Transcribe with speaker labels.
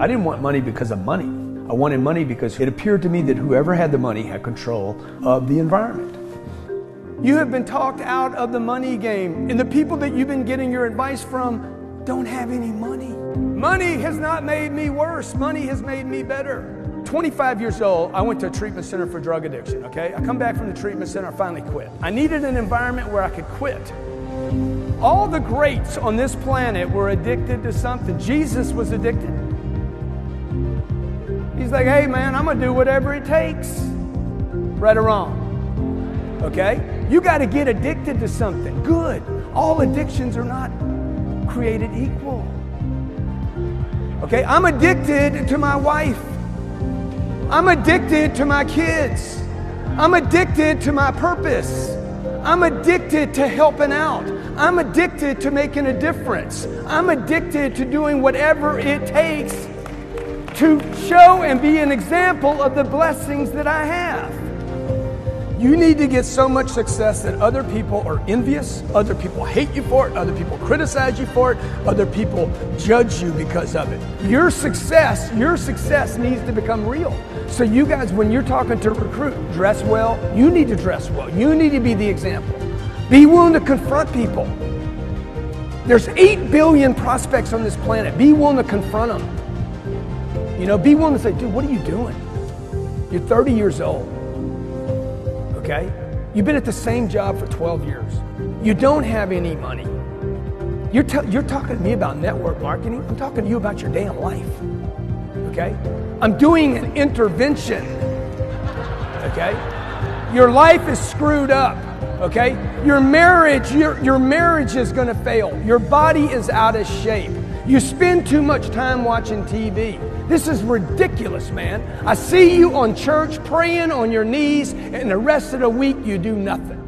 Speaker 1: I didn't want money because of money. I wanted money because it appeared to me that whoever had the money had control of the environment. You have been talked out of the money game, and the people that you've been getting your advice from don't have any money. Money has not made me worse, money has made me better. 25 years old, I went to a treatment center for drug addiction, okay? I come back from the treatment center, I finally quit. I needed an environment where I could quit. All the greats on this planet were addicted to something. Jesus was addicted. He's like, hey man, I'm gonna do whatever it takes. Right or wrong? Okay? You gotta get addicted to something. Good. All addictions are not created equal. Okay? I'm addicted to my wife. I'm addicted to my kids. I'm addicted to my purpose. I'm addicted to helping out. I'm addicted to making a difference. I'm addicted to doing whatever it takes to show and be an example of the blessings that I have. You need to get so much success that other people are envious, other people hate you for it, other people criticize you for it, other people judge you because of it. Your success, your success needs to become real. So you guys, when you're talking to recruit, dress well. You need to dress well. You need to be the example. Be willing to confront people. There's 8 billion prospects on this planet. Be willing to confront them. You know, be willing to say, dude, what are you doing? You're 30 years old okay? You've been at the same job for 12 years. You don't have any money. You're, t- you're talking to me about network marketing. I'm talking to you about your damn life, okay? I'm doing an intervention, okay? Your life is screwed up, okay? Your marriage, your, your marriage is gonna fail. Your body is out of shape. You spend too much time watching TV. This is ridiculous, man. I see you on church praying on your knees, and the rest of the week you do nothing.